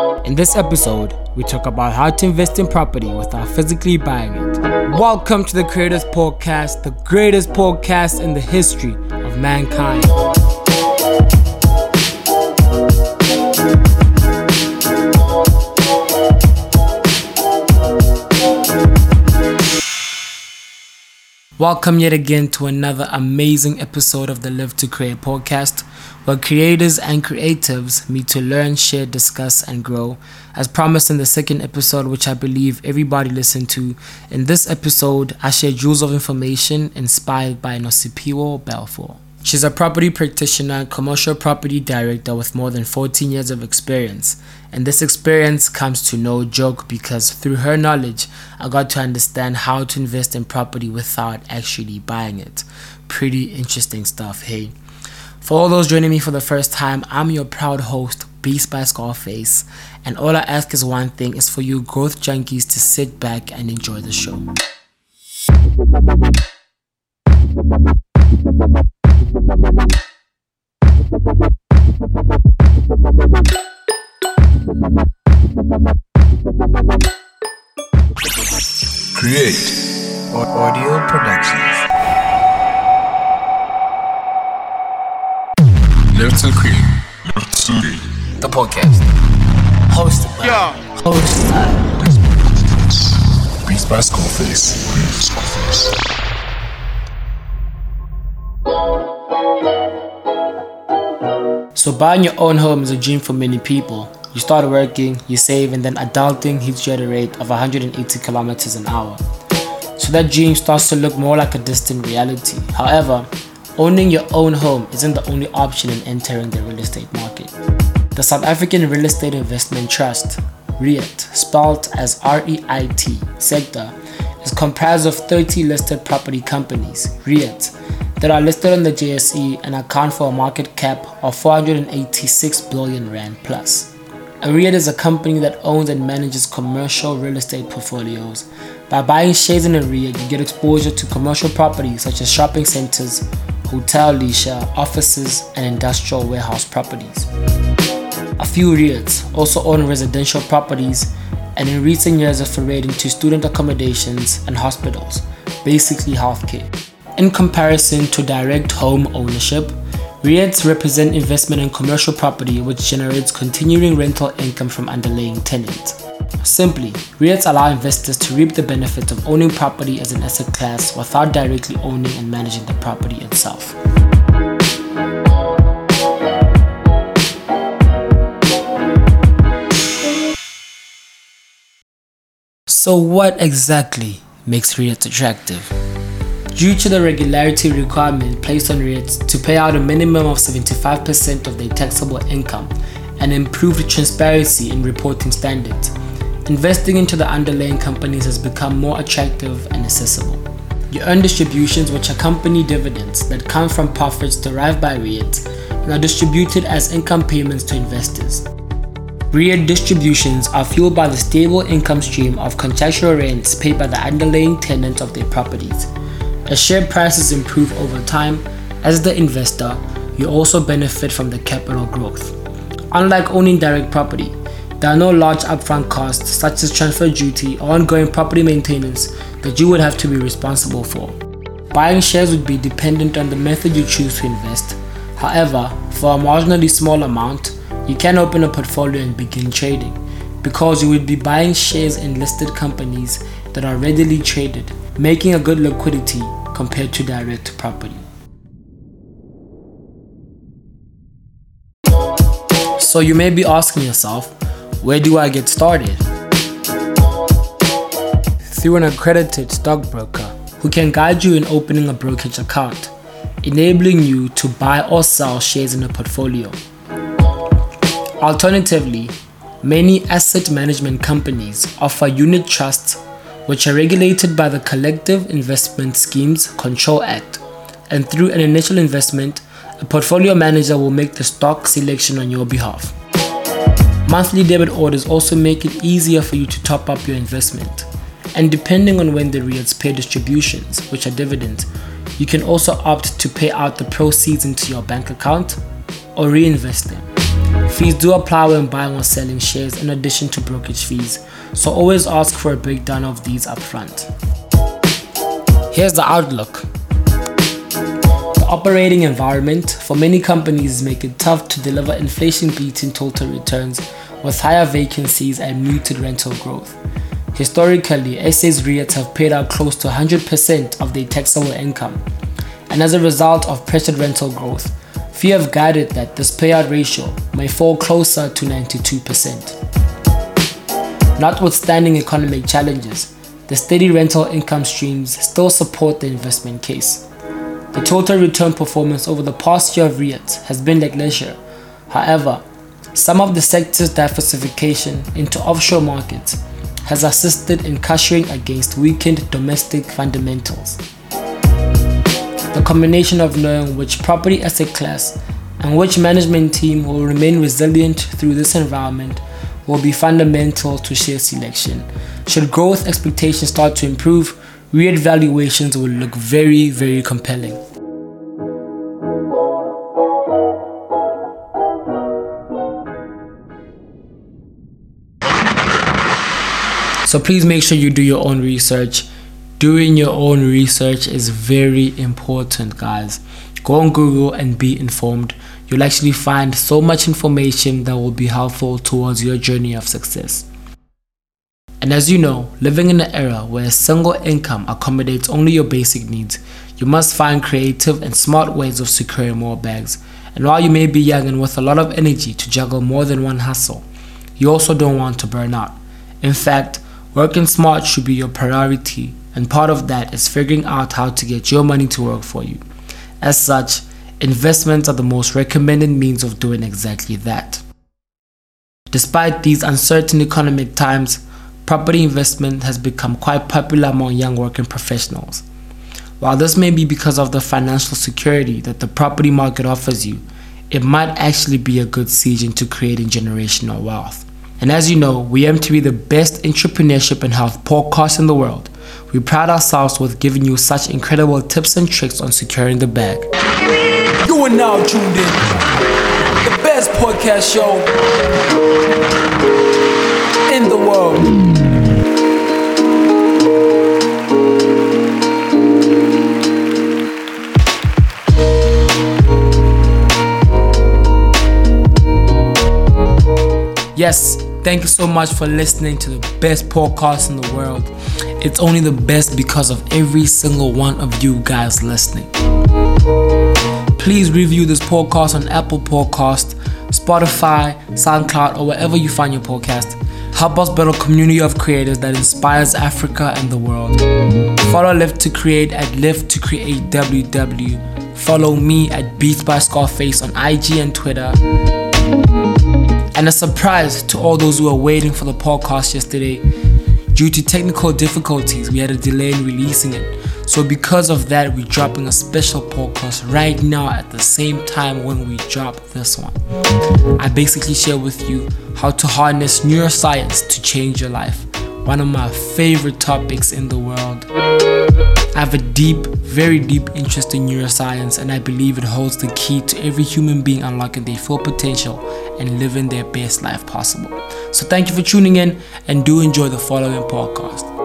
In this episode, we talk about how to invest in property without physically buying it. Welcome to the Creators Podcast, the greatest podcast in the history of mankind. Welcome yet again to another amazing episode of the Live to Create podcast, where creators and creatives meet to learn, share, discuss, and grow. As promised in the second episode, which I believe everybody listened to, in this episode, I share jewels of information inspired by Nosipiwo Balfour. She's a property practitioner, commercial property director with more than 14 years of experience. And this experience comes to no joke because through her knowledge, I got to understand how to invest in property without actually buying it. Pretty interesting stuff, hey. For all those joining me for the first time, I'm your proud host, Beats by Scarface. And all I ask is one thing is for you growth junkies to sit back and enjoy the show. Create or Audio Productions. Live to create. Live to create. The podcast. Hosted by. Yeah. Hosted by. Beats by Skullface. Beats. So buying your own home is a dream for many people. You start working, you save, and then adulting hits you at a rate of 180 kilometers an hour. So that dream starts to look more like a distant reality. However, owning your own home isn't the only option in entering the real estate market. The South African Real Estate Investment Trust, REIT, spelled as R-E-I-T, sector, is comprised of 30 listed property companies, REITs, that are listed on the JSE and account for a market cap of 486 billion rand plus. A REIT is a company that owns and manages commercial real estate portfolios. By buying shares in a REIT, you get exposure to commercial properties such as shopping centers, hotel leisure, offices, and industrial warehouse properties. A few REITs also own residential properties and in recent years have forayed into student accommodations and hospitals, basically healthcare. In comparison to direct home ownership, REITs represent investment in commercial property which generates continuing rental income from underlying tenants. Simply, REITs allow investors to reap the benefits of owning property as an asset class without directly owning and managing the property itself. So, what exactly makes REITs attractive? Due to the regularity requirement placed on REITs to pay out a minimum of 75% of their taxable income and improved transparency in reporting standards, investing into the underlying companies has become more attractive and accessible. You earn distributions which accompany dividends that come from profits derived by REITs and are distributed as income payments to investors. REIT distributions are fueled by the stable income stream of contractual rents paid by the underlying tenants of their properties. As share prices improve over time, as the investor, you also benefit from the capital growth. Unlike owning direct property, there are no large upfront costs such as transfer duty or ongoing property maintenance that you would have to be responsible for. Buying shares would be dependent on the method you choose to invest. However, for a marginally small amount, you can open a portfolio and begin trading because you would be buying shares in listed companies that are readily traded, making a good liquidity compared to direct property. So you may be asking yourself, where do I get started? Through an accredited stockbroker who can guide you in opening a brokerage account, enabling you to buy or sell shares in a portfolio. Alternatively, many asset management companies offer unit trusts which are regulated by the Collective Investment Schemes Control Act, and through an initial investment, a portfolio manager will make the stock selection on your behalf. Monthly debit orders also make it easier for you to top up your investment. And depending on when the REITs pay distributions, which are dividends, you can also opt to pay out the proceeds into your bank account or reinvest them. Fees do apply when buying or selling shares in addition to brokerage fees, so always ask for a breakdown of these upfront. Here's the outlook. The operating environment for many companies make it tough to deliver inflation beating total returns with higher vacancies and muted rental growth. Historically, SA's REITs have paid out close to 100% of their taxable income, and as a result of pressured rental growth, few have guided that this payout ratio may fall closer to 92%. Notwithstanding economic challenges, the steady rental income streams still support the investment case. The total return performance over the past year of REITs has been like leisure. However, some of the sector's diversification into offshore markets has assisted in cushioning against weakened domestic fundamentals. The combination of knowing which property asset class and which management team will remain resilient through this environment will be fundamental to share selection. Should growth expectations start to improve, REIT valuations will look very, very compelling. So please make sure you do your own research. Doing your own research is very important, guys. Go on Google and be informed. You'll actually find so much information that will be helpful towards your journey of success. And as you know, living in an era where a single income accommodates only your basic needs, you must find creative and smart ways of securing more bags. And while you may be young and with a lot of energy to juggle more than one hustle, you also don't want to burn out. In fact, Working smart should be your priority, and part of that is figuring out how to get your money to work for you. As such, investments are the most recommended means of doing exactly that. Despite these uncertain economic times, property investment has become quite popular among young working professionals. While this may be because of the financial security that the property market offers you, it might actually be a good siege into creating generational wealth. And as you know, we aim to be the best entrepreneurship and health podcast in the world. We pride ourselves with giving you such incredible tips and tricks on securing the bag. You are now tuned in. The best podcast show in the world. Yes, Thank you so much for listening to the best podcast in the world. It's only the best because of every single one of you guys listening. Please review this podcast on Apple Podcast, Spotify, SoundCloud, or wherever you find your podcast. Help us build a community of creators that inspires Africa and the world. Follow Live to Create at Live to Create WW. Follow me at Beats by Scarface on IG and Twitter. And a surprise to all those who were waiting for the podcast yesterday. Due to technical difficulties, we had a delay in releasing it. So, because of that, we're dropping a special podcast right now at the same time when we drop this one. I basically share with you how to harness neuroscience to change your life. One of my favorite topics in the world. I have a deep, very deep interest in neuroscience, and I believe it holds the key to every human being unlocking their full potential and living their best life possible. So, thank you for tuning in and do enjoy the following podcast.